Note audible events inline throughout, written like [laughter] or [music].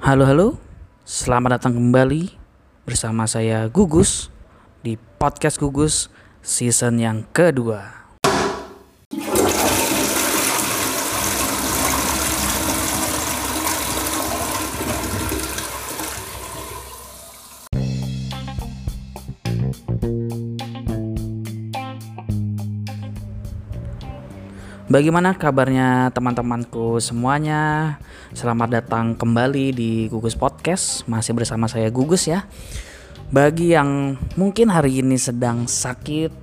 Halo halo, selamat datang kembali bersama saya Gugus di podcast Gugus season yang kedua. Bagaimana kabarnya teman-temanku semuanya? Selamat datang kembali di Gugus Podcast. Masih bersama saya Gugus ya. Bagi yang mungkin hari ini sedang sakit,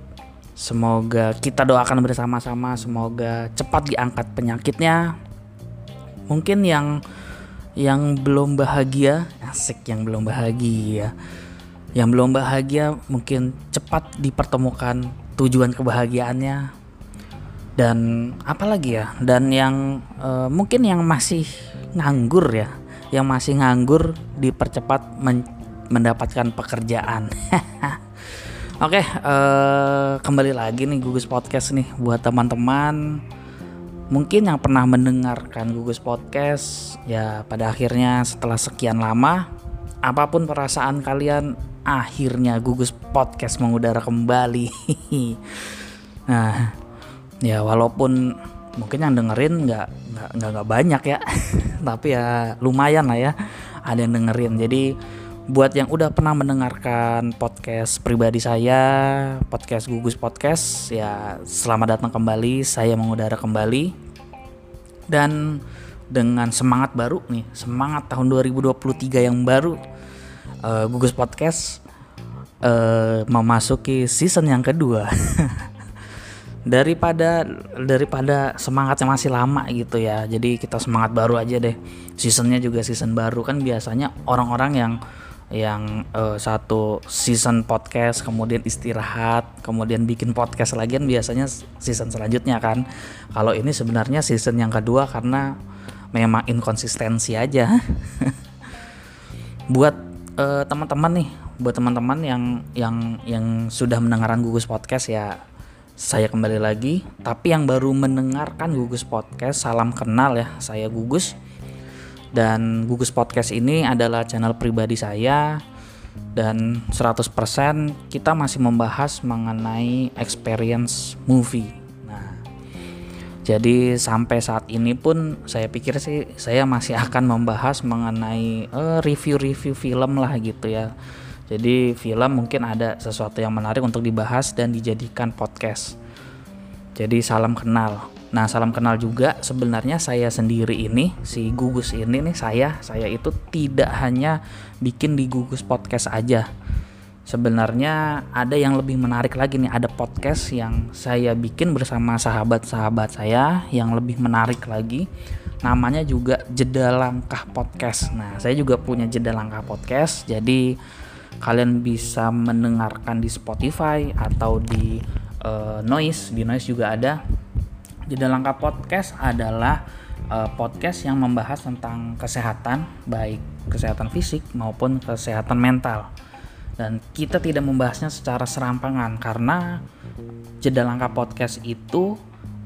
semoga kita doakan bersama-sama semoga cepat diangkat penyakitnya. Mungkin yang yang belum bahagia, asik yang belum bahagia. Yang belum bahagia mungkin cepat dipertemukan tujuan kebahagiaannya dan apalagi ya? Dan yang uh, mungkin yang masih nganggur ya yang masih nganggur dipercepat men mendapatkan pekerjaan. [laughs] Oke uh, kembali lagi nih gugus podcast nih buat teman-teman. Mungkin yang pernah mendengarkan gugus podcast ya pada akhirnya setelah sekian lama apa pun perasaan kalian akhirnya gugus podcast mengudara kembali. [laughs] Nah ya walaupun mungkin yang dengerin nggak nggak nggak banyak ya. [laughs] Tapi ya lumayan lah ya ada yang dengerin. Jadi buat yang udah pernah mendengarkan podcast pribadi saya podcast gugus podcast ya selamat datang kembali saya mengudara kembali. Dan dengan semangat baru nih semangat tahun 2023 yang baru uh, gugus podcast uh, memasuki season yang kedua [laughs] daripada daripada semangatnya masih lama gitu ya. Jadi kita semangat baru aja deh. Seasonnya juga season baru. Kan biasanya orang-orang yang yang uh, satu season podcast kemudian istirahat kemudian bikin podcast lagi kan biasanya season selanjutnya kan. Kalau ini sebenarnya season yang kedua karena memang inkonsistensi aja. [laughs] Buat uh, teman-teman nih buat teman-teman yang yang yang sudah mendengarkan gugus podcast ya saya kembali lagi. Tapi yang baru mendengarkan Gugus Podcast, salam kenal ya. Saya Gugus. Dan Gugus Podcast ini adalah channel pribadi saya dan 100% kita masih membahas mengenai experience movie. Nah, jadi sampai saat ini pun saya pikir sih saya masih akan membahas mengenai eh, review-review film lah gitu ya jadi film mungkin ada sesuatu yang menarik untuk dibahas dan dijadikan podcast. Jadi salam kenal. Nah salam kenal juga sebenarnya saya sendiri ini si Gugus ini nih saya saya itu tidak hanya bikin di Gugus podcast aja. Sebenarnya ada yang lebih menarik lagi nih ada podcast yang saya bikin bersama sahabat-sahabat saya yang lebih menarik lagi. Namanya juga Jeda Langkah Podcast. Nah saya juga punya Jeda Langkah Podcast. Jadi kalian bisa mendengarkan di Spotify atau di uh, Noise. Di Noise juga ada. Jeda langkah podcast adalah uh, podcast yang membahas tentang kesehatan baik kesehatan fisik maupun kesehatan mental. Dan kita tidak membahasnya secara serampangan karena jeda langkah podcast itu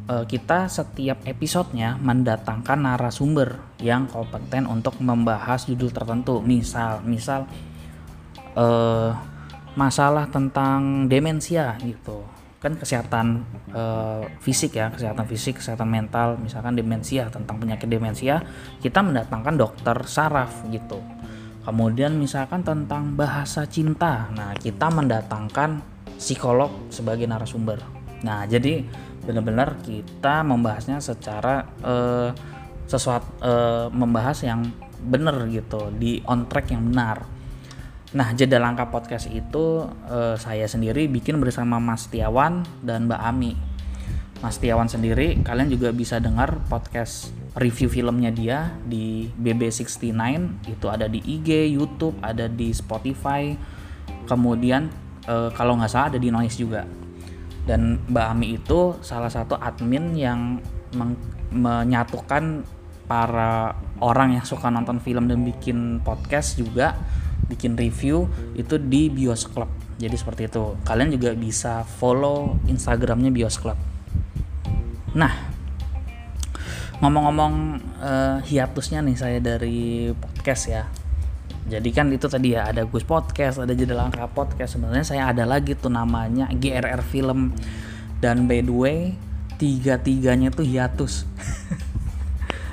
uh, kita setiap episodenya mendatangkan narasumber yang kompeten untuk membahas judul tertentu. Misal misal uh, masalah tentang demensia gitu. Kan kesehatan uh, fisik ya kesehatan fisik kesehatan mental misalkan demensia tentang penyakit demensia kita mendatangkan dokter saraf gitu. Kemudian misalkan tentang bahasa cinta nah kita mendatangkan psikolog sebagai narasumber. Nah jadi benar-benar kita membahasnya secara uh, sesuatu uh, membahas yang benar gitu di on track yang benar Nah, jeda langkah podcast itu uh, saya sendiri bikin bersama Mas Tiawan dan Mbak Ami. Mas Tiawan sendiri, kalian juga bisa dengar podcast review filmnya dia di BB69 itu ada di IG, YouTube, ada di Spotify. Kemudian uh, kalau nggak salah ada di Noise juga. Dan Mbak Ami itu salah satu admin yang menyatukan para orang yang suka nonton film dan bikin podcast juga bikin review itu di Bios Club. Jadi seperti itu. Kalian juga bisa follow Instagramnya Bios Club. Nah, ngomong-ngomong uh, hiatusnya nih saya dari podcast ya jadi kan itu tadi ya ada Gus Podcast ada Jeda Langkah Podcast sebenarnya saya ada lagi tuh namanya GRR Film dan by the way tiga tiganya tuh hiatus [laughs]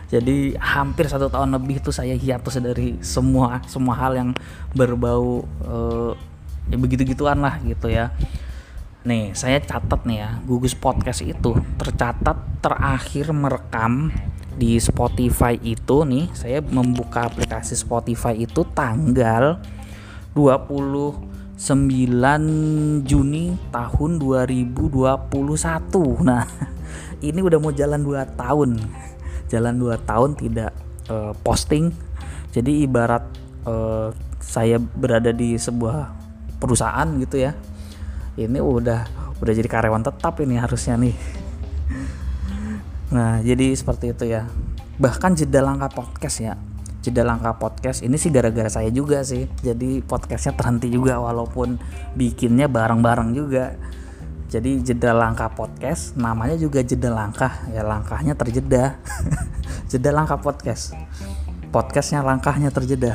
jadi hampir satu tahun lebih tuh saya hiatus dari semua semua hal yang berbau uh, ya begitu gituan lah gitu ya. Nih saya catat nih ya gugus podcast itu tercatat terakhir merekam di Spotify itu nih saya membuka aplikasi Spotify itu tanggal 29 Juni tahun 2021 nah [laughs] ini udah mau jalan 2 tahun jalan 2 tahun tidak uh, posting jadi ibarat uh, saya berada di sebuah perusahaan gitu ya ini udah udah jadi karyawan tetap ini harusnya nih Nah, jadi seperti itu ya. Bahkan jeda langkah podcast ya. Jeda langkah podcast ini sih gara-gara saya juga sih. Jadi podcastnya terhenti juga walaupun bikinnya bareng-bareng juga. Jadi jeda langkah podcast namanya juga jeda langkah ya langkahnya terjeda. [laughs] jeda langkah podcast. Podcastnya langkahnya terjeda.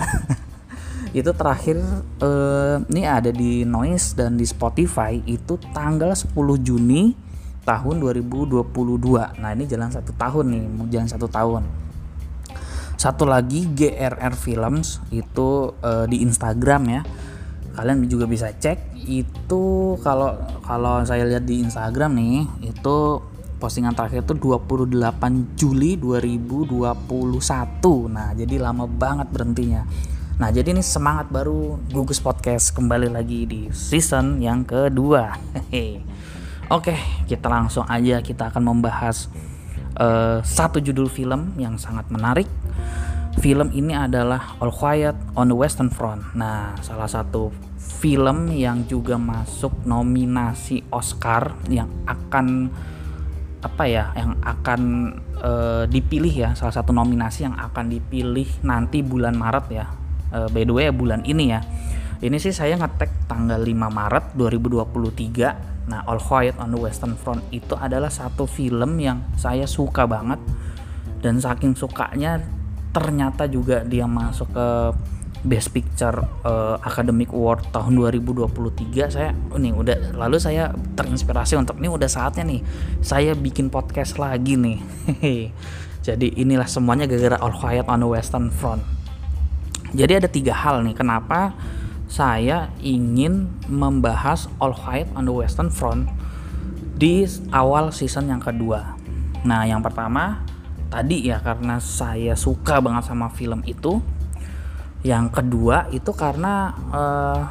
[laughs] itu terakhir eh, ini ada di Noise dan di Spotify itu tanggal 10 Juni tahun 2022 nah ini jalan satu tahun nih mau jalan satu tahun satu lagi GRR Films itu uh, di Instagram ya kalian juga bisa cek itu kalau kalau saya lihat di Instagram nih itu postingan terakhir itu 28 Juli 2021 nah jadi lama banget berhentinya Nah jadi ini semangat baru Gugus Podcast kembali lagi di season yang kedua. Hehehe. [laughs] Oke, kita langsung aja kita akan membahas uh, satu judul film yang sangat menarik. Film ini adalah All Quiet on the Western Front. Nah, salah satu film yang juga masuk nominasi Oscar yang akan apa ya, yang akan uh, dipilih ya, salah satu nominasi yang akan dipilih nanti bulan Maret ya. Uh, by the way bulan ini ya. Ini sih saya ngetek tanggal 5 Maret 2023 Nah, All Quiet on the Western Front itu adalah satu film yang saya suka banget dan saking sukanya ternyata juga dia masuk ke Best Picture uh, Academic Award tahun 2023 saya ini udah lalu saya terinspirasi untuk ini udah saatnya nih saya bikin podcast lagi nih. [laughs] Jadi inilah semuanya gara-gara All Quiet on the Western Front. Jadi ada tiga hal nih kenapa saya ingin membahas All Quiet on the Western Front di awal season yang kedua. Nah, yang pertama tadi ya karena saya suka banget sama film itu. Yang kedua itu karena uh,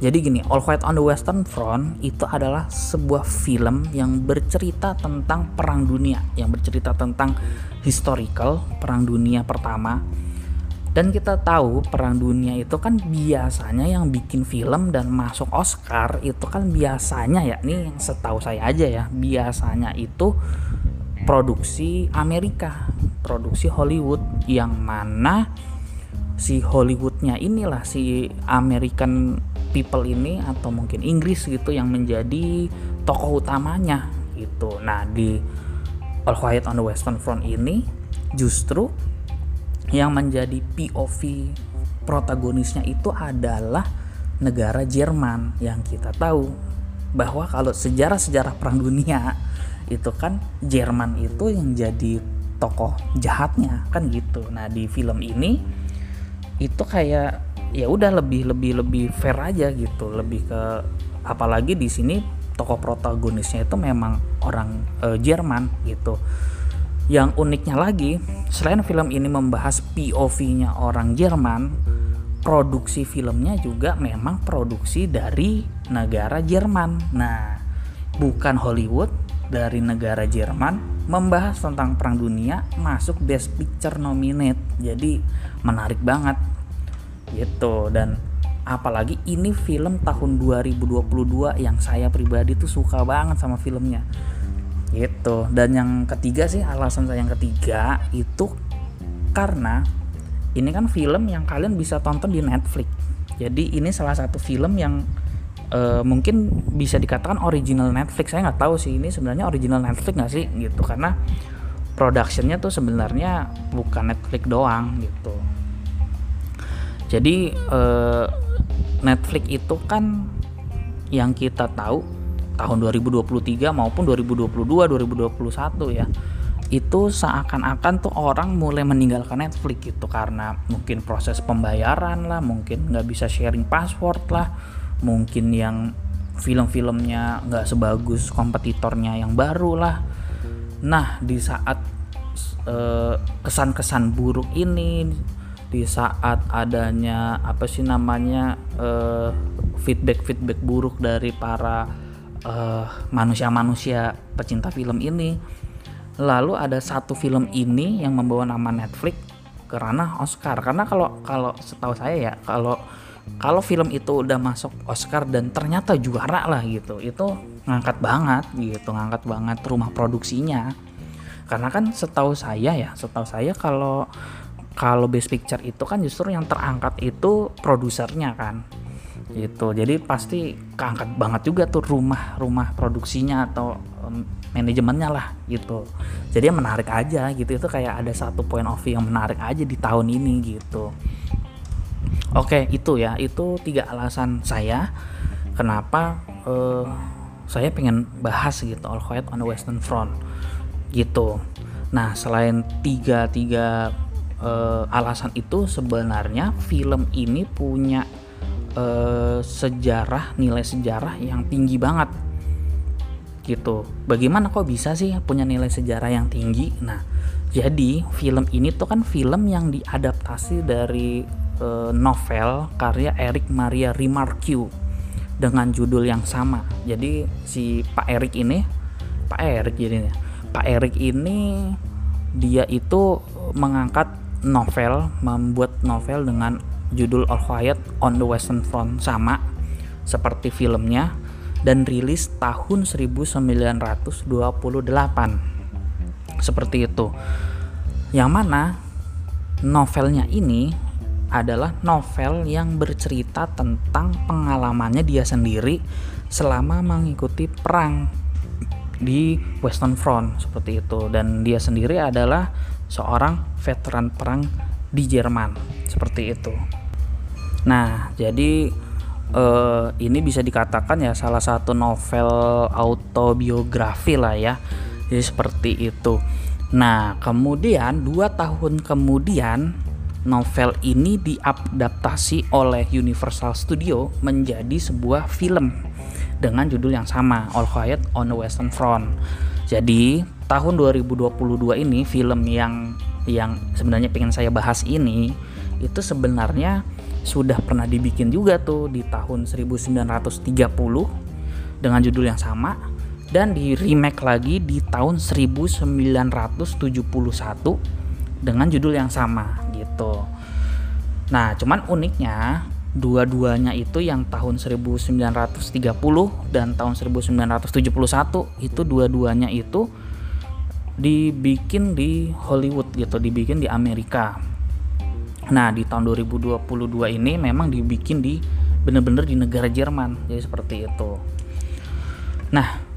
jadi gini, All Quiet on the Western Front itu adalah sebuah film yang bercerita tentang perang dunia, yang bercerita tentang historical perang dunia pertama dan kita tahu perang dunia itu kan biasanya yang bikin film dan masuk Oscar itu kan biasanya ya ini yang setahu saya aja ya biasanya itu produksi Amerika produksi Hollywood yang mana si Hollywoodnya inilah si American people ini atau mungkin Inggris gitu yang menjadi tokoh utamanya gitu. Nah di All Quiet on the Western Front ini justru yang menjadi POV protagonisnya itu adalah negara Jerman yang kita tahu bahwa kalau sejarah-sejarah perang dunia itu kan Jerman itu yang jadi tokoh jahatnya kan gitu. Nah, di film ini itu kayak ya udah lebih lebih lebih fair aja gitu, lebih ke apalagi di sini tokoh protagonisnya itu memang orang e, Jerman gitu yang uniknya lagi, selain film ini membahas POV-nya orang Jerman, produksi filmnya juga memang produksi dari negara Jerman. Nah, bukan Hollywood dari negara Jerman membahas tentang perang dunia masuk Best Picture nominate. Jadi menarik banget. Gitu. Dan apalagi ini film tahun 2022 yang saya pribadi tuh suka banget sama filmnya. Gitu. Dan yang ketiga sih alasan saya yang ketiga itu karena ini kan film yang kalian bisa tonton di Netflix. Jadi ini salah satu film yang uh, mungkin bisa dikatakan original Netflix. Saya nggak tahu sih ini sebenarnya original Netflix nggak sih gitu. Karena productionnya tuh sebenarnya bukan Netflix doang gitu. Jadi eh, Netflix itu kan yang kita tahu tahun 2023 maupun 2022 2021 ya itu seakan-akan tuh orang mulai meninggalkan Netflix gitu. Karena mungkin proses pembayaran lah mungkin nggak bisa sharing password lah mungkin yang film-filmnya nggak sebagus kompetitornya yang baru lah. Nah di saat eh, kesan-kesan buruk ini di saat adanya apa sih namanya eh, feedback-feedback buruk dari para eh, manusia-manusia pecinta film ini lalu ada satu film ini yang membawa nama Netflix ke ranah Oscar. Karena kalau kalau setahu saya ya kalau kalau film itu udah masuk Oscar dan ternyata juara lah gitu itu ngangkat banget gitu ngangkat banget rumah produksinya. Karena kan setahu saya ya setahu saya kalau kalau Best Picture itu kan justru yang terangkat itu produsernya kan gitu. Jadi pasti keangkat banget juga tuh rumah rumah produksinya atau um, manajemennya lah gitu. Jadi menarik aja gitu itu kayak ada satu point of view yang menarik aja di tahun ini gitu oke itu ya. Itu tiga alasan saya kenapa uh, saya pengen bahas gitu All Quiet on the Western Front gitu. Nah selain tiga tiga uh, alasan itu sebenarnya film ini punya uh, sejarah nilai sejarah yang tinggi banget gitu. Bagaimana kok bisa sih punya nilai sejarah yang tinggi? Nah jadi film ini tuh kan film yang diadaptasi dari uh, novel karya Eric Maria Remarque dengan judul yang sama. Jadi si Pak Eric ini Pak Eric jadinya. Pak Eric ini dia itu mengangkat novel membuat novel dengan judul All Quiet on the Western Front sama seperti filmnya dan rilis tahun 1928 seperti itu yang mana novelnya ini adalah novel yang bercerita tentang pengalamannya dia sendiri selama mengikuti perang di Western Front seperti itu dan dia sendiri adalah seorang veteran perang di Jerman seperti itu. Nah, jadi eh, ini bisa dikatakan ya salah satu novel autobiografi lah ya. Jadi seperti itu. Nah, kemudian dua tahun kemudian novel ini diadaptasi oleh Universal Studio menjadi sebuah film dengan judul yang sama, All Quiet on the Western Front. Jadi tahun 2022 ini film yang yang sebenarnya pengen saya bahas ini itu sebenarnya sudah pernah dibikin juga tuh di tahun 1930 dengan judul yang sama dan di remake lagi di tahun 1971 dengan judul yang sama gitu. Nah, cuman uniknya dua-duanya itu yang tahun 1930 dan tahun 1971 itu dua-duanya itu dibikin di Hollywood gitu, dibikin di Amerika. Nah, di tahun 2022 ini memang dibikin di bener-bener di negara Jerman. Jadi seperti itu. Nah,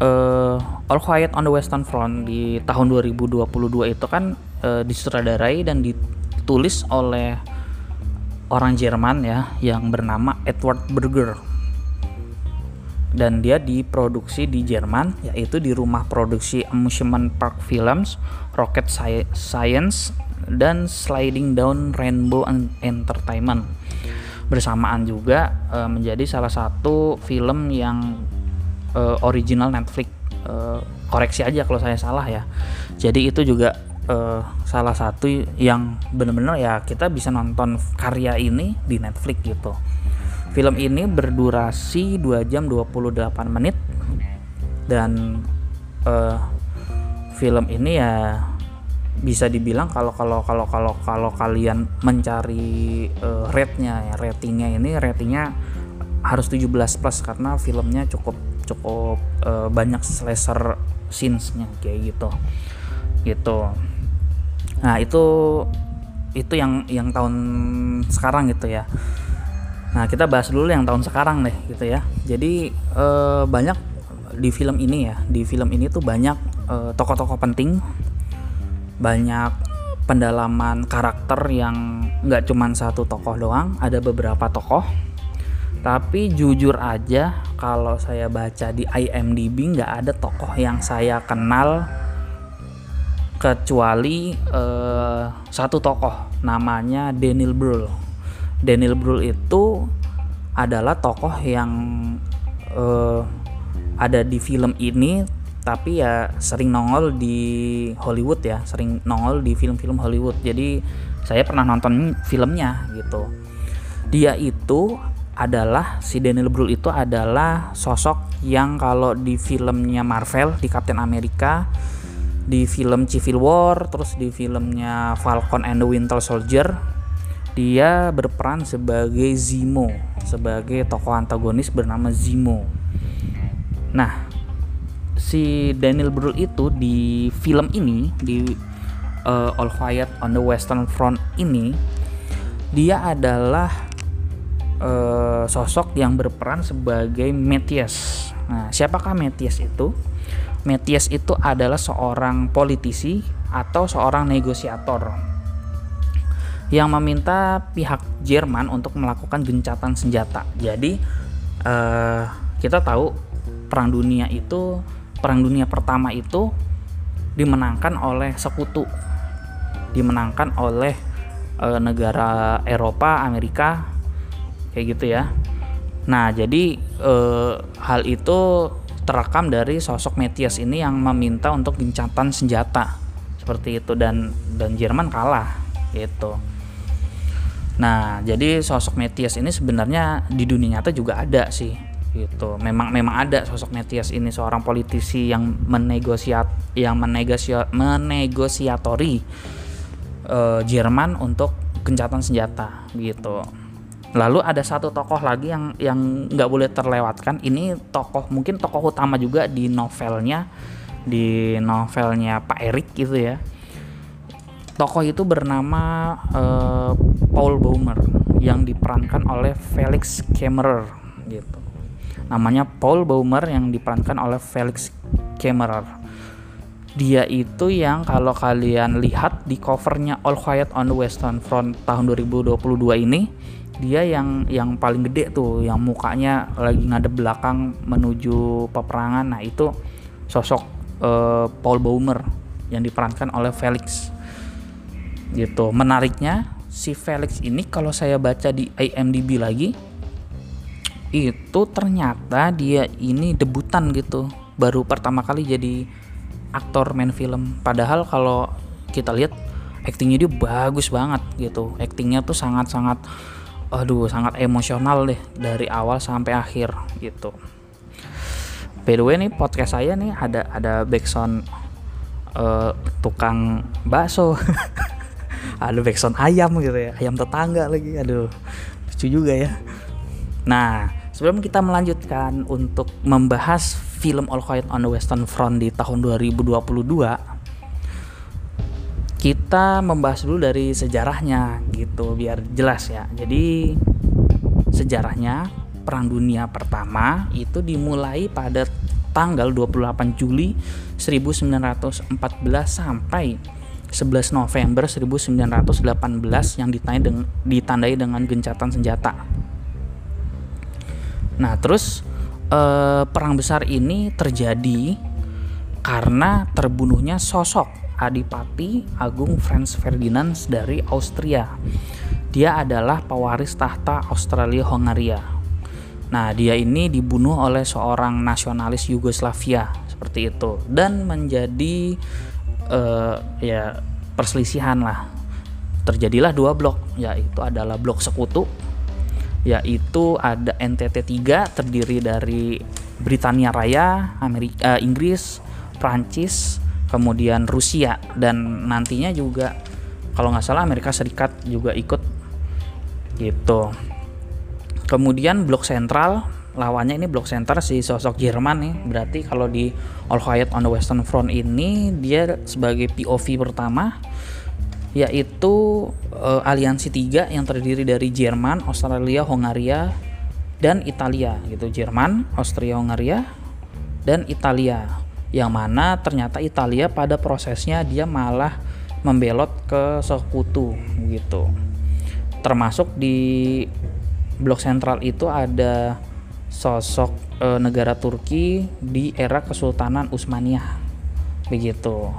uh, All Quiet on the Western Front di tahun 2022 itu kan uh, disutradarai dan ditulis oleh orang Jerman ya yang bernama Edward Berger dan dia diproduksi di Jerman yaitu di rumah produksi Amusement Park Films, Rocket Science dan Sliding Down Rainbow Entertainment. Bersamaan juga uh, menjadi salah satu film yang uh, original Netflix. Uh, koreksi aja kalau saya salah ya. Jadi itu juga uh, salah satu yang benar-benar ya kita bisa nonton karya ini di Netflix gitu Film ini berdurasi 2 jam 28 menit dan uh, film ini ya bisa dibilang kalau kalau kalau kalau kalau kalian mencari uh, rate-nya ya ratingnya ini ratingnya harus 17 plus karena filmnya cukup cukup uh, banyak slasher scenes-nya kayak gitu. Gitu. Nah itu itu yang yang tahun sekarang gitu ya. Nah kita bahas dulu yang tahun sekarang deh gitu ya. Jadi eh, banyak di film ini ya, di film ini tuh banyak eh, tokoh-tokoh penting banyak pendalaman karakter yang nggak cuma satu tokoh doang ada beberapa tokoh. Tapi jujur aja kalau saya baca di IMDb nggak ada tokoh yang saya kenal kecuali uh, satu tokoh namanya Daniel Brühl. Daniel Brühl itu adalah tokoh yang uh, ada di film ini tapi ya sering nongol di Hollywood ya, sering nongol di film-film Hollywood. Jadi saya pernah nonton filmnya gitu. Dia itu adalah si Daniel Brühl itu adalah sosok yang kalau di filmnya Marvel di Captain America di film Civil War terus di filmnya Falcon and the Winter Soldier dia berperan sebagai Zemo sebagai tokoh antagonis bernama Zemo. Nah si Daniel Brühl itu di film ini di uh, All Quiet on the Western Front ini dia adalah uh, sosok yang berperan sebagai Metias. Nah, siapakah Metias itu? Metias itu adalah seorang politisi atau seorang negosiator yang meminta pihak Jerman untuk melakukan gencatan senjata. Jadi uh, kita tahu perang dunia itu perang dunia pertama itu dimenangkan oleh sekutu, dimenangkan oleh uh, negara Eropa, Amerika kayak gitu ya. Nah jadi e, hal itu terekam dari sosok Metias ini yang meminta untuk gencatan senjata. Seperti itu dan dan Jerman kalah gitu. Nah jadi sosok Metias ini sebenarnya di dunia nyata juga ada sih gitu. Memang memang ada sosok Metias ini seorang politisi yang menegosiat yang menegosiat menegosiatori e, Jerman untuk gencatan senjata gitu Lalu ada satu tokoh lagi yang yang nggak boleh terlewatkan. Ini tokoh mungkin tokoh utama juga di novelnya di novelnya Pak Erik gitu ya. Tokoh itu bernama uh, Paul Baumer yang diperankan oleh Felix Kemmerer gitu. Namanya Paul Baumer yang diperankan oleh Felix Kemmerer. Dia itu yang kalau kalian lihat di covernya All Quiet on the Western Front tahun 2022 ini dia yang yang paling gede tuh yang mukanya lagi ngadep belakang menuju peperangan. Nah itu sosok uh, Paul Baumer yang diperankan oleh Felix. Gitu. Menariknya si Felix ini kalau saya baca di IMDb lagi itu ternyata dia ini debutan gitu. Baru pertama kali jadi aktor main film. Padahal kalau kita lihat aktingnya dia bagus banget gitu. Aktingnya tuh sangat sangat aduh sangat emosional deh dari awal sampai akhir gitu. By the way nih podcast saya nih ada ada backsound uh, tukang bakso. [laughs] Ada backsound ayam gitu ya ayam tetangga lagi aduh lucu juga ya. Nah sebelum kita melanjutkan untuk membahas film All Quiet on the Western Front di tahun 2022 kita membahas dulu dari sejarahnya gitu biar jelas ya. Jadi sejarahnya Perang Dunia Pertama itu dimulai pada tanggal 28 Juli 1914 sampai 11 November 1918 yang ditandai dengan, ditandai dengan gencatan senjata. Nah, terus eh, perang besar ini terjadi karena terbunuhnya sosok Adipati Agung Franz Ferdinand dari Austria. Dia adalah pewaris tahta Australia-Hongaria. Nah, dia ini dibunuh oleh seorang nasionalis Yugoslavia seperti itu dan menjadi uh, ya perselisihan lah. Terjadilah dua blok, yaitu adalah blok sekutu yaitu ada NTT 3 terdiri dari Britania Raya, Amerika, uh, Inggris, Prancis, kemudian Rusia dan nantinya juga kalau nggak salah Amerika Serikat juga ikut gitu. Kemudian blok sentral lawannya ini blok center si sosok Jerman nih. Berarti kalau di All Quiet on the Western Front ini dia sebagai POV pertama yaitu uh, aliansi tiga yang terdiri dari Jerman, Australia, Hongaria dan Italia gitu. Jerman, Austria, Hongaria dan Italia. Yang mana ternyata Italia pada prosesnya dia malah membelot ke sekutu gitu. Termasuk di blok sentral itu ada sosok e, negara Turki di era Kesultanan Utsmaniyah begitu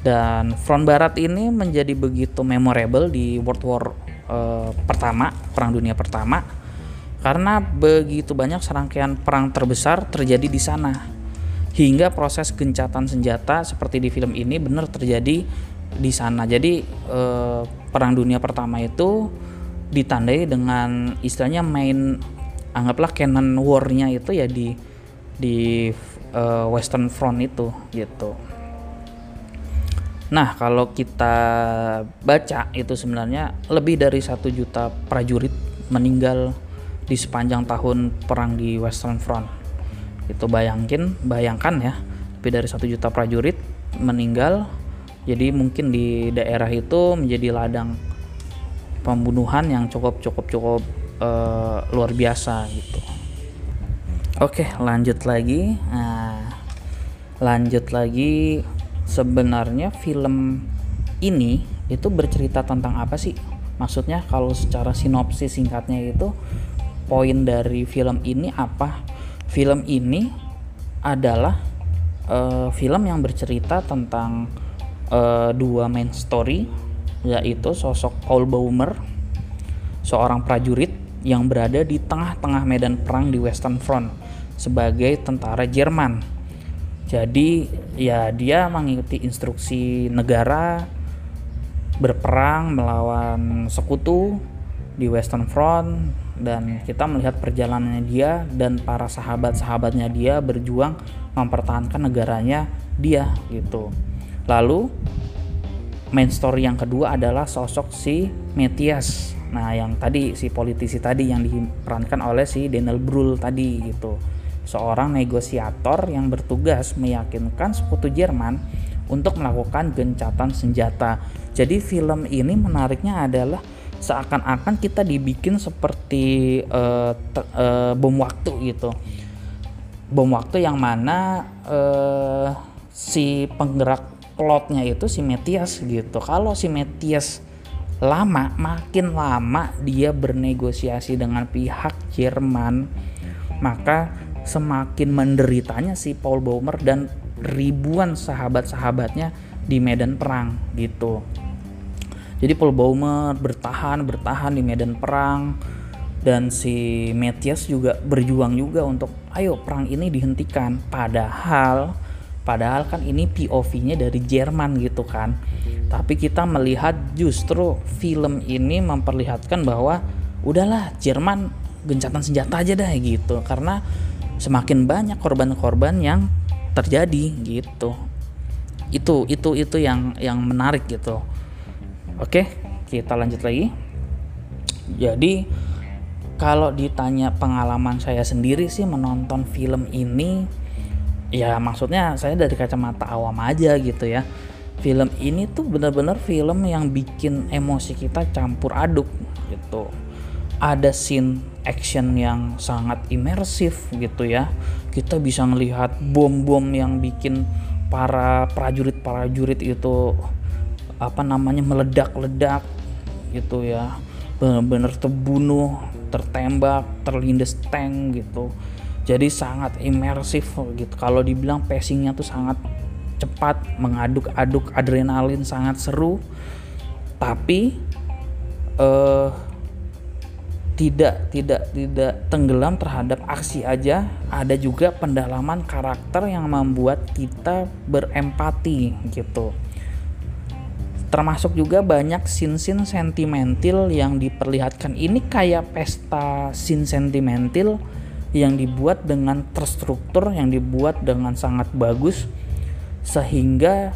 dan front barat ini menjadi begitu memorable di World War e, pertama Perang Dunia Pertama. Karena begitu banyak serangkaian perang terbesar terjadi di sana. Hingga proses gencatan senjata seperti di film ini benar terjadi di sana. Jadi e, Perang Dunia Pertama itu ditandai dengan istilahnya main anggaplah canon war-nya itu ya di di uh, Western Front itu gitu. Nah kalau kita baca itu sebenarnya lebih dari satu juta prajurit meninggal di sepanjang tahun perang di Western Front. Itu bayangin, bayangkan ya lebih dari satu juta prajurit meninggal. Jadi mungkin di daerah itu menjadi ladang pembunuhan yang cukup cukup cukup uh, luar biasa gitu. Oke, lanjut lagi. Nah, lanjut lagi sebenarnya film ini itu bercerita tentang apa sih? Maksudnya kalau secara sinopsis singkatnya itu poin dari film ini apa? Film ini adalah uh, film yang bercerita tentang uh, dua main story yaitu sosok Paul Baumer seorang prajurit yang berada di tengah-tengah medan perang di Western Front sebagai tentara Jerman. Jadi ya dia mengikuti instruksi negara berperang melawan sekutu di Western Front dan kita melihat perjalanannya dia dan para sahabat-sahabatnya dia berjuang mempertahankan negaranya dia gitu. Lalu main story yang kedua adalah sosok si Metias. Nah, yang tadi si politisi tadi yang diperankan oleh si Daniel Brühl tadi gitu. Seorang negosiator yang bertugas meyakinkan sekutu Jerman untuk melakukan gencatan senjata. Jadi film ini menariknya adalah seakan-akan kita dibikin seperti uh, uh, bom waktu gitu. Bom waktu yang mana uh, si penggerak plotnya itu si Metias gitu kalau si Metias lama makin lama dia bernegosiasi dengan pihak Jerman maka semakin menderitanya si Paul Baumer dan ribuan sahabat-sahabatnya di medan perang gitu jadi Paul Baumer bertahan bertahan di medan perang dan si Metias juga berjuang juga untuk ayo perang ini dihentikan padahal Padahal kan ini POV-nya dari Jerman gitu kan. Tapi kita melihat justru film ini memperlihatkan bahwa udahlah Jerman gencatan senjata aja dah gitu. Karena semakin banyak korban-korban yang terjadi gitu. Itu itu itu yang yang menarik gitu. Oke, kita lanjut lagi. Jadi kalau ditanya pengalaman saya sendiri sih menonton film ini ya maksudnya saya dari kacamata awam aja gitu ya film ini tuh bener-bener film yang bikin emosi kita campur aduk gitu ada scene action yang sangat imersif gitu ya. Kita bisa melihat bom-bom yang bikin para prajurit-prajurit itu apa namanya meledak-ledak gitu ya. Bener-bener terbunuh tertembak terlindas tank gitu. Jadi sangat imersif gitu. Kalau dibilang pacingnya tuh sangat cepat mengaduk-aduk adrenalin sangat seru. Tapi uh, tidak tidak tidak tenggelam terhadap aksi aja. Ada juga pendalaman karakter yang membuat kita berempati gitu. Termasuk juga banyak scene-scene sentimental yang diperlihatkan. Ini kayak pesta scene sentimental yang dibuat dengan terstruktur yang dibuat dengan sangat bagus sehingga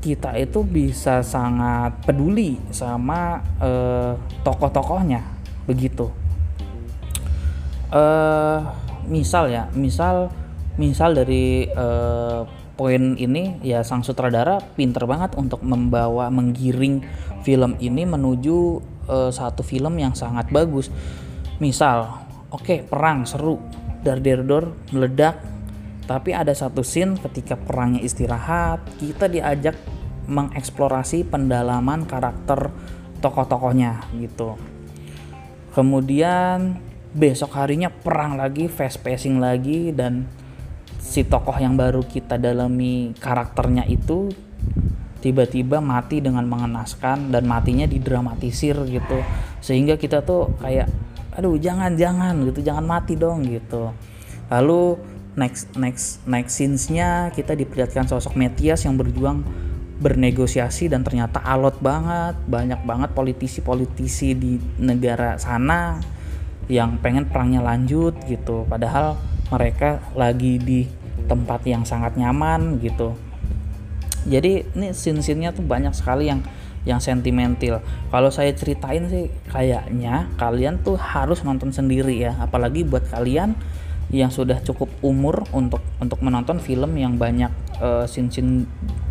kita itu bisa sangat peduli sama uh, tokoh-tokohnya. Begitu uh, misal ya misal misal dari uh, poin ini ya sang sutradara pinter banget untuk membawa menggiring film ini menuju uh, satu film yang sangat bagus. Misal oke okay, perang seru. Dar dor meledak tapi ada satu scene ketika perangnya istirahat kita diajak mengeksplorasi pendalaman karakter tokoh-tokohnya gitu. Kemudian besok harinya perang lagi fast pacing lagi dan si tokoh yang baru kita dalami karakternya itu tiba-tiba mati dengan mengenaskan dan matinya didramatisir gitu. Sehingga kita tuh kayak aduh jangan jangan gitu jangan mati dong gitu. Lalu next next next scenes-nya kita diperlihatkan sosok Metias yang berjuang bernegosiasi dan ternyata alot banget banyak banget politisi-politisi di negara sana yang pengen perangnya lanjut gitu padahal mereka lagi di tempat yang sangat nyaman gitu jadi ini scene-scene-nya tuh banyak sekali yang yang sentimental. Kalau saya ceritain sih kayaknya kalian tuh harus nonton sendiri ya, apalagi buat kalian yang sudah cukup umur untuk untuk menonton film yang banyak uh, scene-scene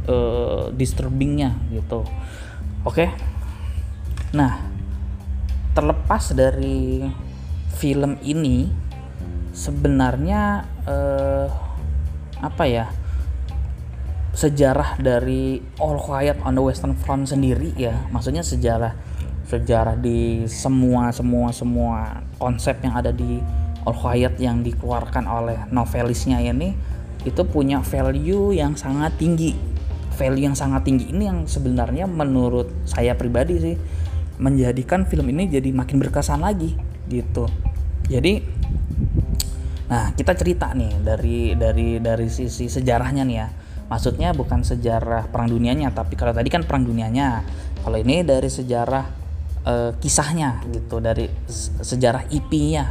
uh, disturbingnya gitu. Oke. Okay? Nah, terlepas dari film ini sebenarnya uh, apa ya? sejarah dari All Quiet on the Western Front sendiri ya maksudnya sejarah sejarah di semua semua semua konsep yang ada di All Quiet yang dikeluarkan oleh novelisnya ini itu punya value yang sangat tinggi value yang sangat tinggi ini yang sebenarnya menurut saya pribadi sih menjadikan film ini jadi makin berkesan lagi gitu jadi nah kita cerita nih dari dari dari sisi sejarahnya nih ya. Maksudnya bukan sejarah perang dunianya tapi kalau tadi kan perang dunianya. Kalau ini dari sejarah e, kisahnya gitu dari sejarah IP-nya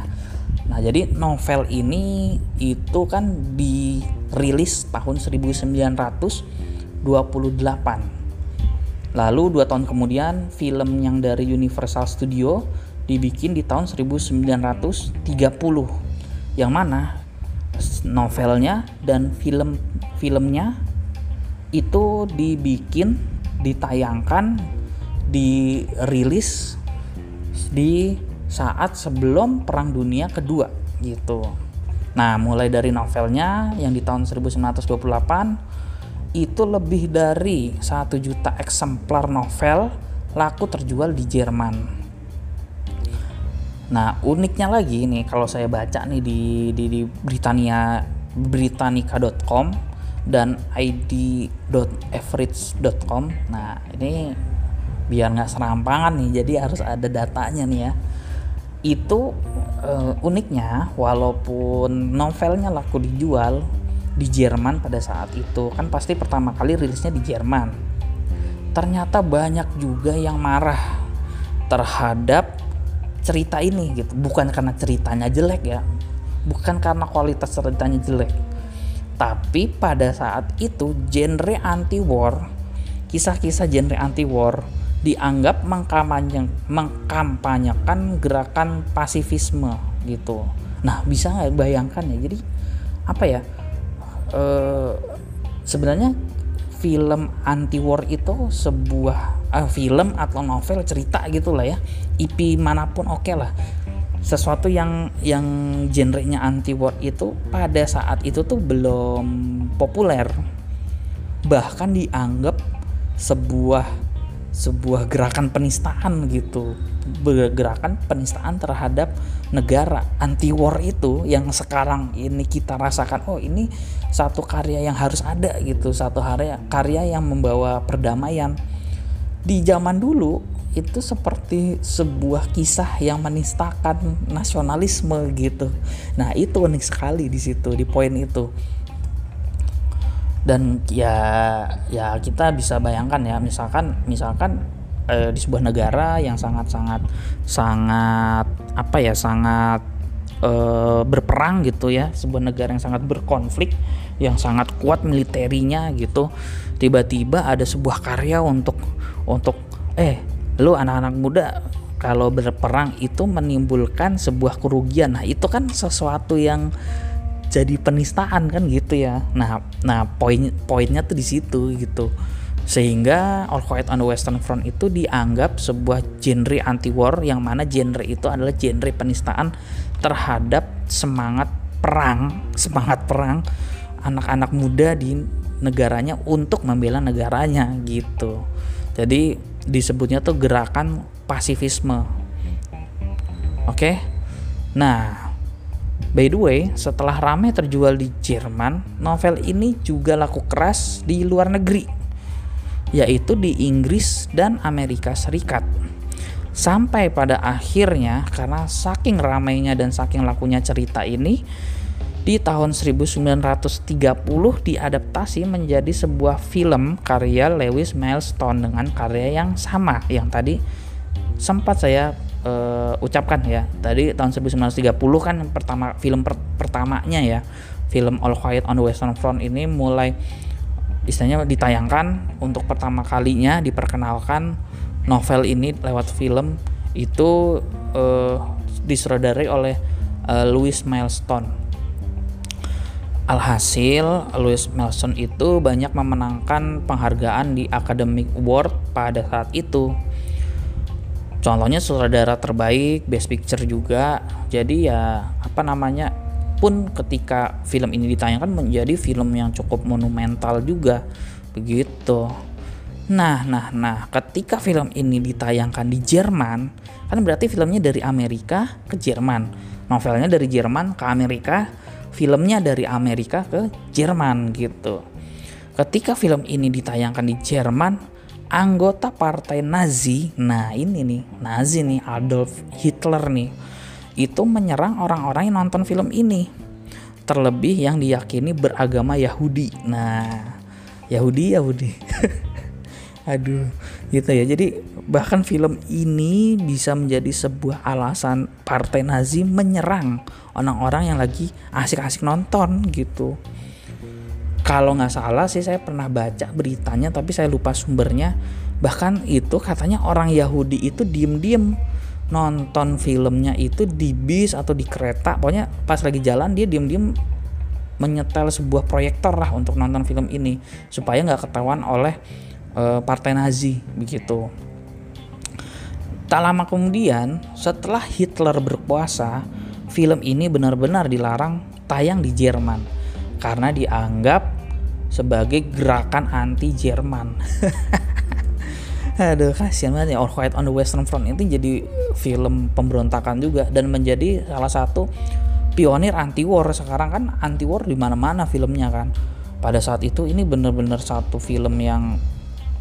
nah jadi novel ini itu kan dirilis tahun 1928 lalu dua tahun kemudian film yang dari Universal Studio dibikin di tahun 1930 yang mana novelnya dan film filmnya itu dibikin, ditayangkan, dirilis di saat sebelum Perang Dunia Kedua gitu. Nah, mulai dari novelnya yang di tahun 1928 itu lebih dari satu juta eksemplar novel laku terjual di Jerman. Nah, uniknya lagi nih kalau saya baca nih di di, di Britania britannica.com dan id.average.com nah ini biar nggak serampangan nih jadi harus ada datanya nih ya. Itu uh, uniknya walaupun novelnya laku dijual di Jerman pada saat itu kan pasti pertama kali rilisnya di Jerman. Ternyata banyak juga yang marah terhadap cerita ini gitu bukan karena ceritanya jelek ya bukan karena kualitas ceritanya jelek tapi pada saat itu genre anti-war, kisah-kisah genre anti-war dianggap mengkampanyekan gerakan pasifisme gitu. Nah bisa nggak bayangkan ya? Jadi apa ya? E, sebenarnya film anti-war itu sebuah eh, film atau novel cerita gitulah ya. IP mana pun oke okay lah. Sesuatu yang yang genrenya anti war itu pada saat itu tuh belum populer. Bahkan dianggap sebuah sebuah gerakan penistaan gitu. Gerakan penistaan terhadap negara anti war itu yang sekarang ini kita rasakan oh ini satu karya yang harus ada gitu satu karya karya yang membawa perdamaian di zaman dulu itu seperti sebuah kisah yang menistakan nasionalisme gitu. Nah, itu unik sekali di situ di poin itu. Dan ya ya kita bisa bayangkan ya, misalkan misalkan eh, di sebuah negara yang sangat-sangat sangat apa ya, sangat eh, berperang gitu ya, sebuah negara yang sangat berkonflik, yang sangat kuat militerinya gitu. Tiba-tiba ada sebuah karya untuk untuk eh lu anak-anak muda kalau berperang itu menimbulkan sebuah kerugian nah itu kan sesuatu yang jadi penistaan kan gitu ya nah nah poin poinnya tuh di situ gitu sehingga All Quiet on the Western Front itu dianggap sebuah genre anti-war yang mana genre itu adalah genre penistaan terhadap semangat perang [laughs] semangat perang anak-anak muda di negaranya untuk membela negaranya gitu. Jadi disebutnya tuh gerakan pasifisme. Oke? Nah by the way setelah ramai terjual di Jerman novel ini juga laku keras di luar negeri yaitu di Inggris dan Amerika Serikat sampai pada akhirnya karena saking ramainya dan saking lakunya cerita ini di tahun 1930 diadaptasi menjadi sebuah film karya Lewis Milestone dengan karya yang sama yang tadi sempat saya uh, ucapkan ya. Tadi tahun 1930 kan pertama film per, pertamanya ya. Film All Quiet on the Western Front ini mulai istilahnya ditayangkan untuk pertama kalinya diperkenalkan novel ini lewat film itu uh, disutradarai oleh uh, Louis Milestone Alhasil, Louis Melson itu banyak memenangkan penghargaan di Academic Award pada saat itu. Contohnya sutradara terbaik, Best Picture juga. Jadi ya apa namanya pun ketika film ini ditayangkan menjadi film yang cukup monumental juga. Begitu. Nah, nah, nah, ketika film ini ditayangkan di Jerman, kan berarti filmnya dari Amerika ke Jerman. Novelnya dari Jerman ke Amerika, filmnya dari Amerika ke Jerman gitu. Ketika film ini ditayangkan di Jerman, anggota partai Nazi, nah ini nih, Nazi nih, Adolf Hitler nih, itu menyerang orang-orang yang nonton film ini. Terlebih yang diyakini beragama Yahudi. Nah, Yahudi Yahudi. [laughs] Aduh, gitu ya. Jadi bahkan film ini bisa menjadi sebuah alasan partai Nazi menyerang orang-orang yang lagi asik-asik nonton gitu. Kalau nggak salah sih saya pernah baca beritanya tapi saya lupa sumbernya. Bahkan itu katanya orang Yahudi itu diem-diem nonton filmnya itu di bis atau di kereta. Pokoknya pas lagi jalan dia diem-diem menyetel sebuah proyektor lah untuk nonton film ini supaya nggak ketahuan oleh uh, partai Nazi begitu. Tak lama kemudian, setelah Hitler berkuasa, film ini benar-benar dilarang tayang di Jerman karena dianggap sebagai gerakan anti Jerman. [laughs] Aduh kasihan banget ya. All Quiet on the Western Front itu jadi film pemberontakan juga dan menjadi salah satu pionir anti war sekarang kan anti war di mana-mana filmnya kan. Pada saat itu ini benar-benar satu film yang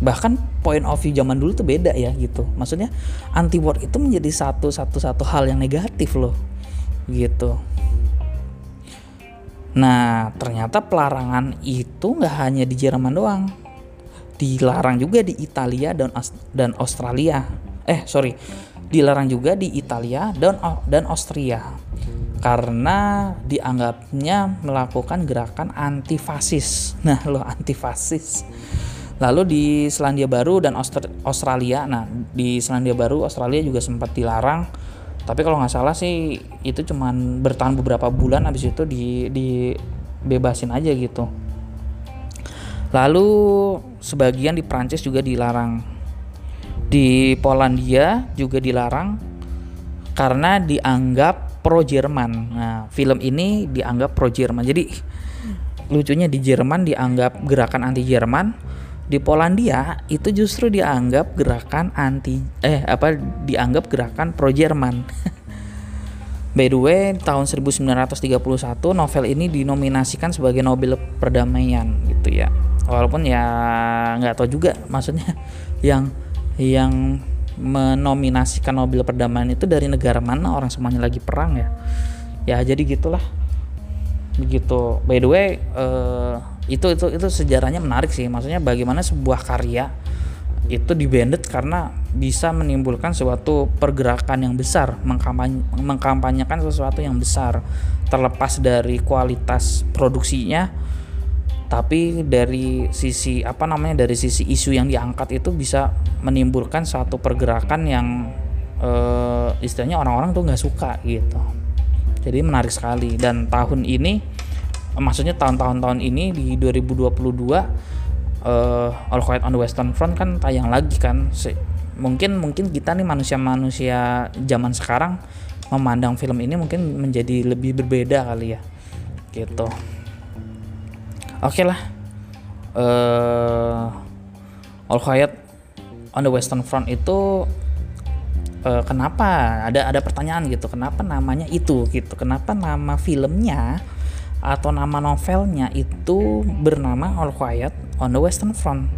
bahkan point of view zaman dulu tuh beda ya gitu. Maksudnya anti war itu menjadi satu satu satu hal yang negatif loh gitu. Nah ternyata pelarangan itu nggak hanya di Jerman doang dilarang juga di Italia dan dan Australia eh sorry dilarang juga di Italia dan dan Austria karena dianggapnya melakukan gerakan antifasis [laughs] nah lo antifasis Lalu di Selandia Baru dan Australia, nah di Selandia Baru Australia juga sempat dilarang. Tapi kalau nggak salah sih itu cuman bertahan beberapa bulan habis itu di dibebasin aja gitu. Lalu sebagian di Prancis juga dilarang. Di Polandia juga dilarang karena dianggap pro Jerman. Nah, film ini dianggap pro Jerman. Jadi lucunya di Jerman dianggap gerakan anti Jerman, di Polandia itu justru dianggap gerakan anti eh apa dianggap gerakan pro Jerman. [laughs] By the way, tahun 1931 novel ini dinominasikan sebagai Nobel perdamaian gitu ya. Walaupun ya nggak tahu juga maksudnya yang yang menominasikan Nobel perdamaian itu dari negara mana orang semuanya lagi perang ya. Ya jadi gitulah. Begitu. By the way, uh, itu itu itu sejarahnya menarik sih maksudnya bagaimana sebuah karya itu dibanded karena bisa menimbulkan suatu pergerakan yang besar mengkampany mengkampanyekan sesuatu yang besar terlepas dari kualitas produksinya tapi dari sisi apa namanya dari sisi isu yang diangkat itu bisa menimbulkan suatu pergerakan yang uh, istilahnya orang-orang tuh nggak suka gitu. Jadi menarik sekali. Dan tahun ini maksudnya tahun-tahun tahun ini di 2022 uh, All Quiet on the Western Front kan tayang lagi kan. Se mungkin mungkin kita nih manusia-manusia zaman sekarang memandang film ini mungkin menjadi lebih berbeda kali ya gitu oke lah. Uh, All Quiet on the Western Front itu uh, kenapa? Ada ada pertanyaan gitu kenapa namanya itu gitu? Kenapa nama filmnya atau nama novelnya itu bernama All Quiet on the Western Front?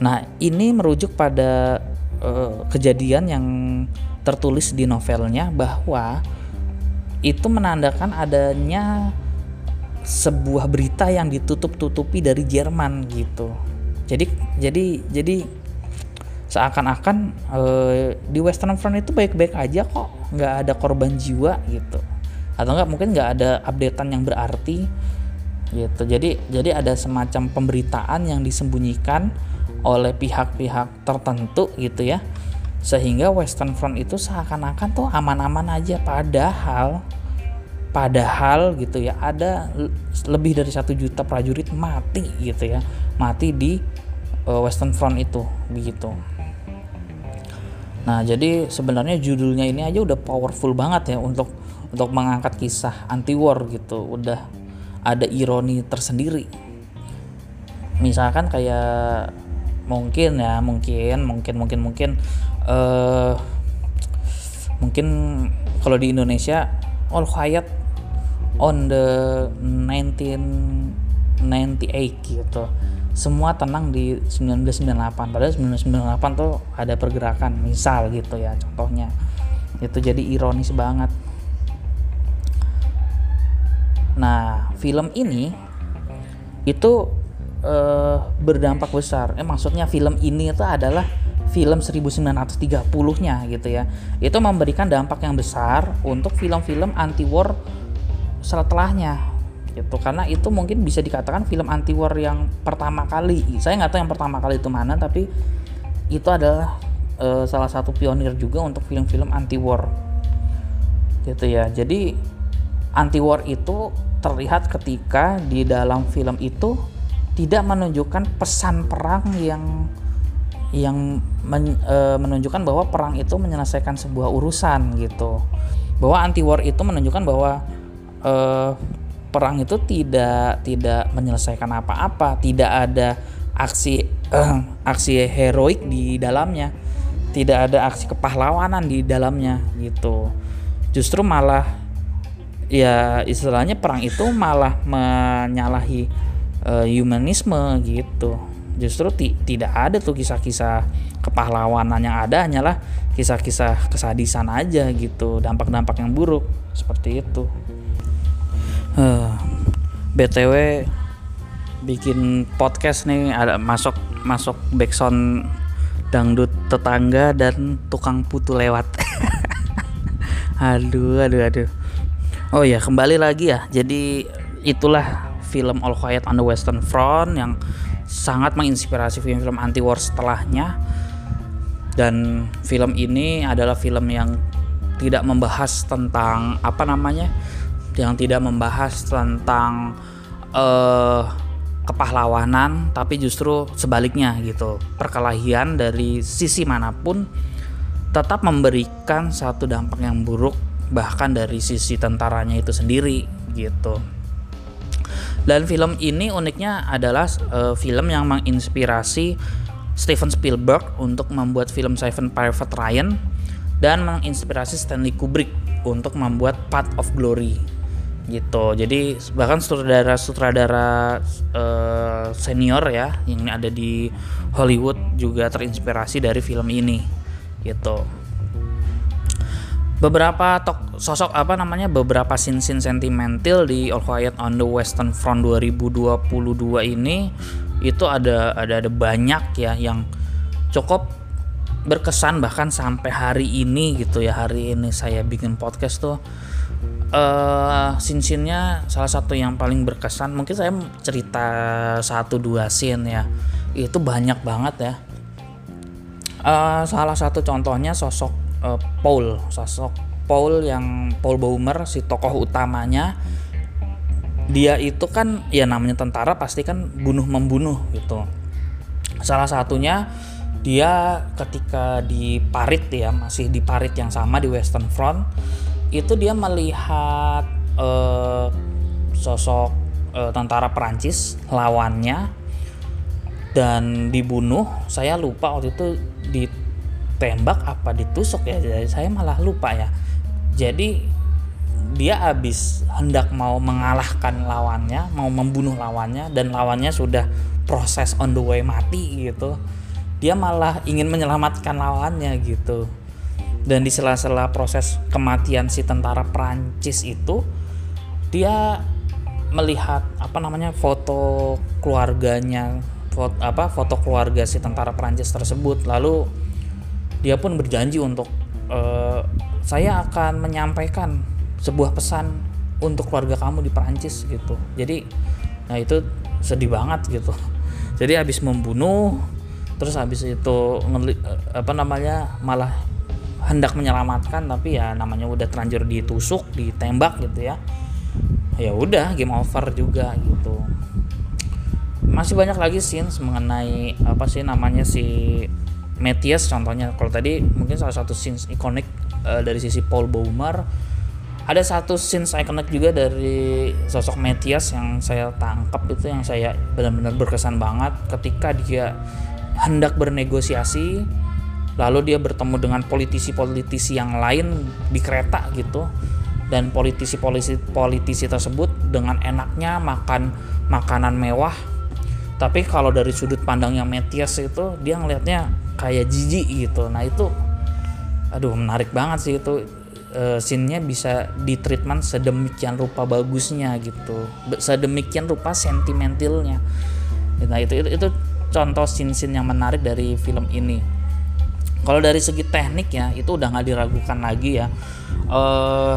Nah ini merujuk pada uh, kejadian yang tertulis di novelnya bahwa itu menandakan adanya sebuah berita yang ditutup-tutupi dari Jerman gitu. Jadi jadi jadi seakan-akan uh, di Western Front itu baik-baik aja kok. Nggak ada korban jiwa gitu. Atau nggak mungkin nggak ada updatean yang berarti gitu. Jadi jadi ada semacam pemberitaan yang disembunyikan oleh pihak-pihak tertentu gitu ya. Sehingga Western Front itu seakan-akan tuh aman-aman aja. Padahal padahal gitu ya ada lebih dari satu juta prajurit mati gitu ya mati di uh, Western Front itu begitu Nah, jadi sebenarnya judulnya ini aja udah powerful banget ya untuk untuk mengangkat kisah anti war gitu. Udah ada ironi tersendiri. Misalkan kayak mungkin ya, mungkin mungkin mungkin mungkin uh, mungkin kalau di Indonesia All Quiet on the 1998 gitu. Semua tenang di 1998 padahal 1998 tuh ada pergerakan misal gitu ya contohnya. Itu jadi ironis banget. Nah film ini itu uh, berdampak besar. Eh maksudnya film ini itu adalah film 1930-nya gitu ya. Itu memberikan dampak yang besar untuk film-film anti war setelahnya gitu. Karena itu mungkin bisa dikatakan film anti war yang pertama kali. Saya nggak tahu yang pertama kali itu mana tapi itu adalah uh, salah satu pionir juga untuk film-film anti war gitu ya. Jadi anti war itu terlihat ketika di dalam film itu tidak menunjukkan pesan perang yang yang men, e, menunjukkan bahwa perang itu menyelesaikan sebuah urusan gitu. Bahwa anti war itu menunjukkan bahwa e, perang itu tidak tidak menyelesaikan apa-apa, tidak ada aksi uh, [clears throat] aksi heroik di dalamnya, tidak ada aksi kepahlawanan di dalamnya gitu. Justru malah ya istilahnya perang itu malah menyalahi uh, humanisme gitu. Justru ti tidak ada tuh kisah-kisah kepahlawanan yang ada hanyalah kisah-kisah kesadisan aja gitu, dampak-dampak yang buruk seperti itu. Uh, btw bikin podcast nih ada masuk masuk backsound dangdut tetangga dan tukang putu lewat. [laughs] aduh, aduh, aduh. Oh ya kembali lagi ya. Jadi itulah film All Quiet on the Western Front yang sangat menginspirasi film-film anti war setelahnya. Dan film ini adalah film yang tidak membahas tentang apa namanya yang tidak membahas tentang uh, kepahlawanan tapi justru sebaliknya gitu. Perkelahian dari sisi mana pun tetap memberikan satu dampak yang buruk bahkan dari sisi tentaranya itu sendiri gitu. Dan film ini uniknya adalah uh, film yang menginspirasi Steven Spielberg untuk membuat film Seven Private Ryan dan menginspirasi Stanley Kubrick untuk membuat Path of Glory gitu. Jadi bahkan sutradara sutradara uh, senior ya yang ada di Hollywood juga terinspirasi dari film ini gitu. Beberapa tok, sosok apa namanya beberapa scene-scene sentimental di All Quiet on the Western Front 2022 ini itu ada ada ada banyak ya yang cukup berkesan bahkan sampai hari ini gitu ya. Hari ini saya bikin podcast tuh uh, scene-scene-nya salah satu yang paling berkesan. Mungkin saya cerita satu dua scene ya. Itu banyak banget ya. Uh, salah satu contohnya sosok uh, Paul. Sosok Paul yang Paul Baumer si tokoh utamanya dia itu kan ya namanya tentara pasti kan bunuh membunuh gitu. Salah satunya dia ketika di parit ya masih di parit yang sama di Western Front itu dia melihat uh, sosok uh, tentara Perancis lawannya dan dibunuh. Saya lupa waktu itu ditembak apa ditusuk ya jadi saya malah lupa ya. Jadi dia habis hendak mau mengalahkan lawannya mau membunuh lawannya dan lawannya sudah proses on the way mati gitu. Dia malah ingin menyelamatkan lawannya gitu. Dan di sela-sela proses kematian si tentara Prancis itu dia melihat apa namanya foto keluarganya foto apa foto keluarga si tentara Prancis tersebut. Lalu dia pun berjanji untuk e, saya akan menyampaikan sebuah pesan untuk keluarga kamu di Prancis gitu. Jadi nah itu sedih banget gitu. [laughs] Jadi habis membunuh terus habis itu apa namanya malah hendak menyelamatkan tapi ya namanya udah terlanjur ditusuk ditembak gitu ya. Ya udah game over juga gitu. Masih banyak lagi scenes mengenai apa sih namanya si Matthias contohnya. Kalau tadi mungkin salah satu scenes ikonik uh, dari sisi Paul Baumer ada satu scenes ikonik juga dari sosok Matthias yang saya tangkap itu yang saya benar-benar berkesan banget ketika dia hendak bernegosiasi lalu dia bertemu dengan politisi-politisi yang lain di kereta gitu. Dan politisi-politisi tersebut dengan enaknya makan makanan mewah. Tapi kalau dari sudut pandang yang Metias itu dia ngelihatnya kayak jijik gitu. Nah itu aduh menarik banget sih itu e, scene-nya bisa di treatment sedemikian rupa bagusnya gitu sedemikian rupa sentimentalnya nah itu itu, itu contoh scene-scene yang menarik dari film ini kalau dari segi teknik ya itu udah nggak diragukan lagi ya uh,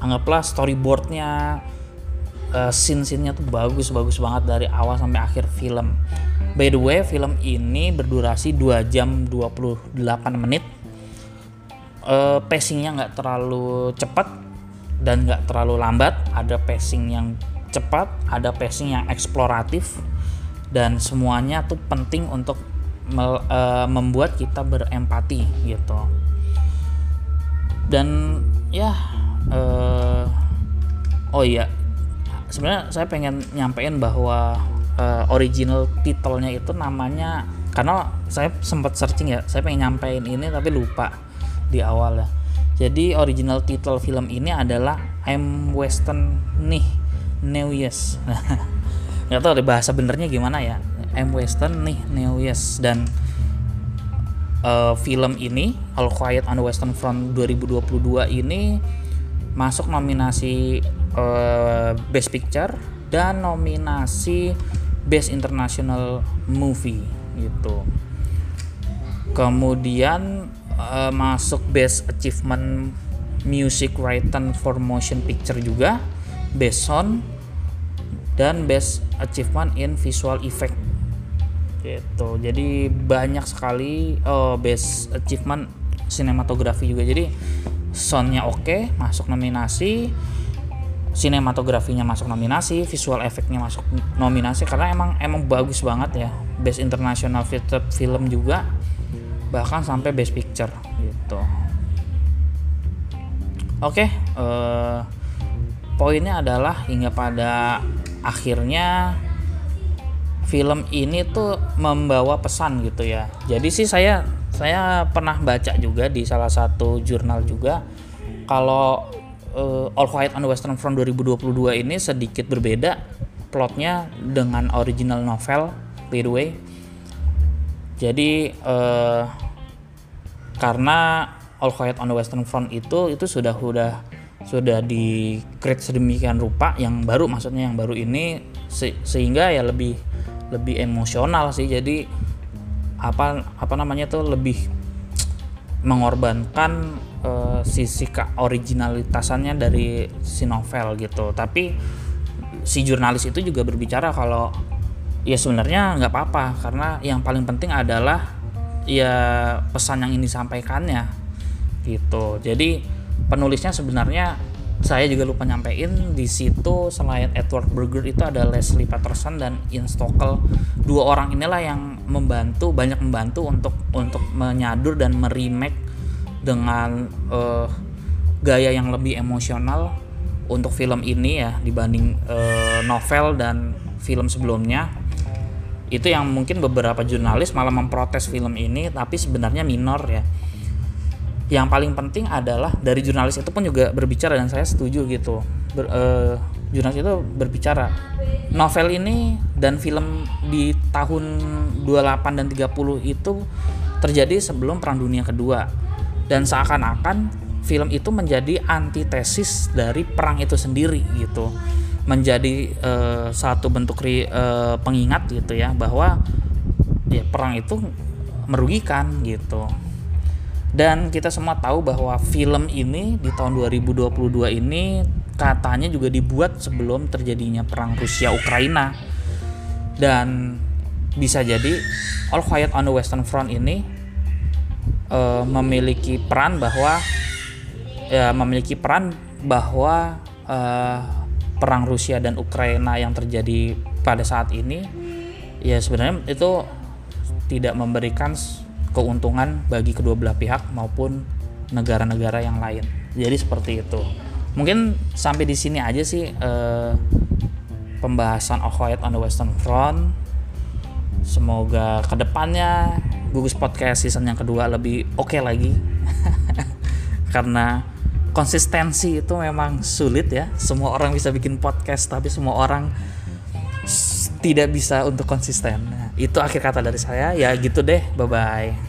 anggaplah storyboardnya uh, scene-scene-nya tuh bagus-bagus banget dari awal sampai akhir film. By the way, film ini berdurasi 2 jam 28 menit. Uh, pacingnya nggak terlalu cepat dan nggak terlalu lambat. Ada pacing yang cepat, ada pacing yang eksploratif, dan semuanya tuh penting untuk uh, membuat kita berempati gitu. Dan ya uh, oh iya sebenarnya saya pengen nyampein bahwa uh, original titelnya itu namanya karena saya sempat searching ya saya pengen nyampein ini tapi lupa di awal ya. Jadi original title film ini adalah I'm Western nih New Years. [laughs] Nggak tahu deh bahasa benernya gimana ya. I'm Western nih New Years. Dan uh, film ini All Quiet on the Western Front 2022 ini masuk nominasi uh, Best Picture dan nominasi Best International Movie gitu. Kemudian uh, masuk Best Achievement Music Written for Motion Picture juga, Best Sound dan Best Achievement in Visual Effect gitu. Jadi banyak sekali oh Best Achievement Sinematografi juga. Jadi soundnya oke okay, masuk nominasi sinematografinya masuk nominasi visual efeknya masuk nominasi karena emang emang bagus banget ya best international feature film juga bahkan sampai best picture gitu. Oke okay, uh, eh, poinnya adalah hingga pada akhirnya film ini tuh membawa pesan gitu ya. Jadi sih saya saya pernah baca juga di salah satu jurnal juga kalau uh, All Quiet on the Western Front 2022 ini sedikit berbeda plotnya dengan original novel by jadi uh, karena All Quiet on the Western Front itu itu sudah sudah sudah di create sedemikian rupa yang baru maksudnya yang baru ini se sehingga ya lebih lebih emosional sih. Jadi apa apa namanya tuh lebih mengorbankan uh, sisi originalitasannya dari si novel gitu. Tapi si jurnalis itu juga berbicara kalau ya sebenarnya nggak apa-apa karena yang paling penting adalah ya pesan yang ini disampaikannya gitu. Jadi penulisnya sebenarnya saya juga lupa nyampein di situ selain Edward Berger itu ada Leslie Patterson dan Ian Stockel dua orang inilah yang membantu banyak membantu untuk untuk menyadur dan meremake dengan uh, gaya yang lebih emosional untuk film ini ya dibanding uh, novel dan film sebelumnya itu yang mungkin beberapa jurnalis malah memprotes film ini tapi sebenarnya minor ya. Yang paling penting adalah dari jurnalis itu pun juga berbicara dan saya setuju gitu. Ber, uh, jurnalis itu berbicara. Novel ini dan film di tahun 28 dan 30 itu terjadi sebelum perang dunia kedua. Dan seakan-akan film itu menjadi antitesis dari perang itu sendiri gitu menjadi uh, satu bentuk ri, uh, pengingat gitu ya bahwa ya perang itu merugikan gitu dan kita semua tahu bahwa film ini di tahun 2022 ini katanya juga dibuat sebelum terjadinya perang Rusia Ukraina. Dan bisa jadi All Quiet on the Western Front ini uh, memiliki peran bahwa ya memiliki peran bahwa uh, perang Rusia dan Ukraina yang terjadi pada saat ini ya sebenarnya itu tidak memberikan keuntungan bagi kedua belah pihak maupun negara-negara yang lain. Jadi seperti itu. Mungkin sampai di sini aja sih eh, pembahasan All Quiet on the Western Front. Semoga ke depannya Gugus Podcast season yang kedua lebih oke okay lagi. [laughs] Karena konsistensi itu memang sulit ya. Semua orang bisa bikin podcast tapi semua orang tidak bisa untuk konsisten. Nah, itu akhir kata dari saya. Ya gitu deh. Bye bye.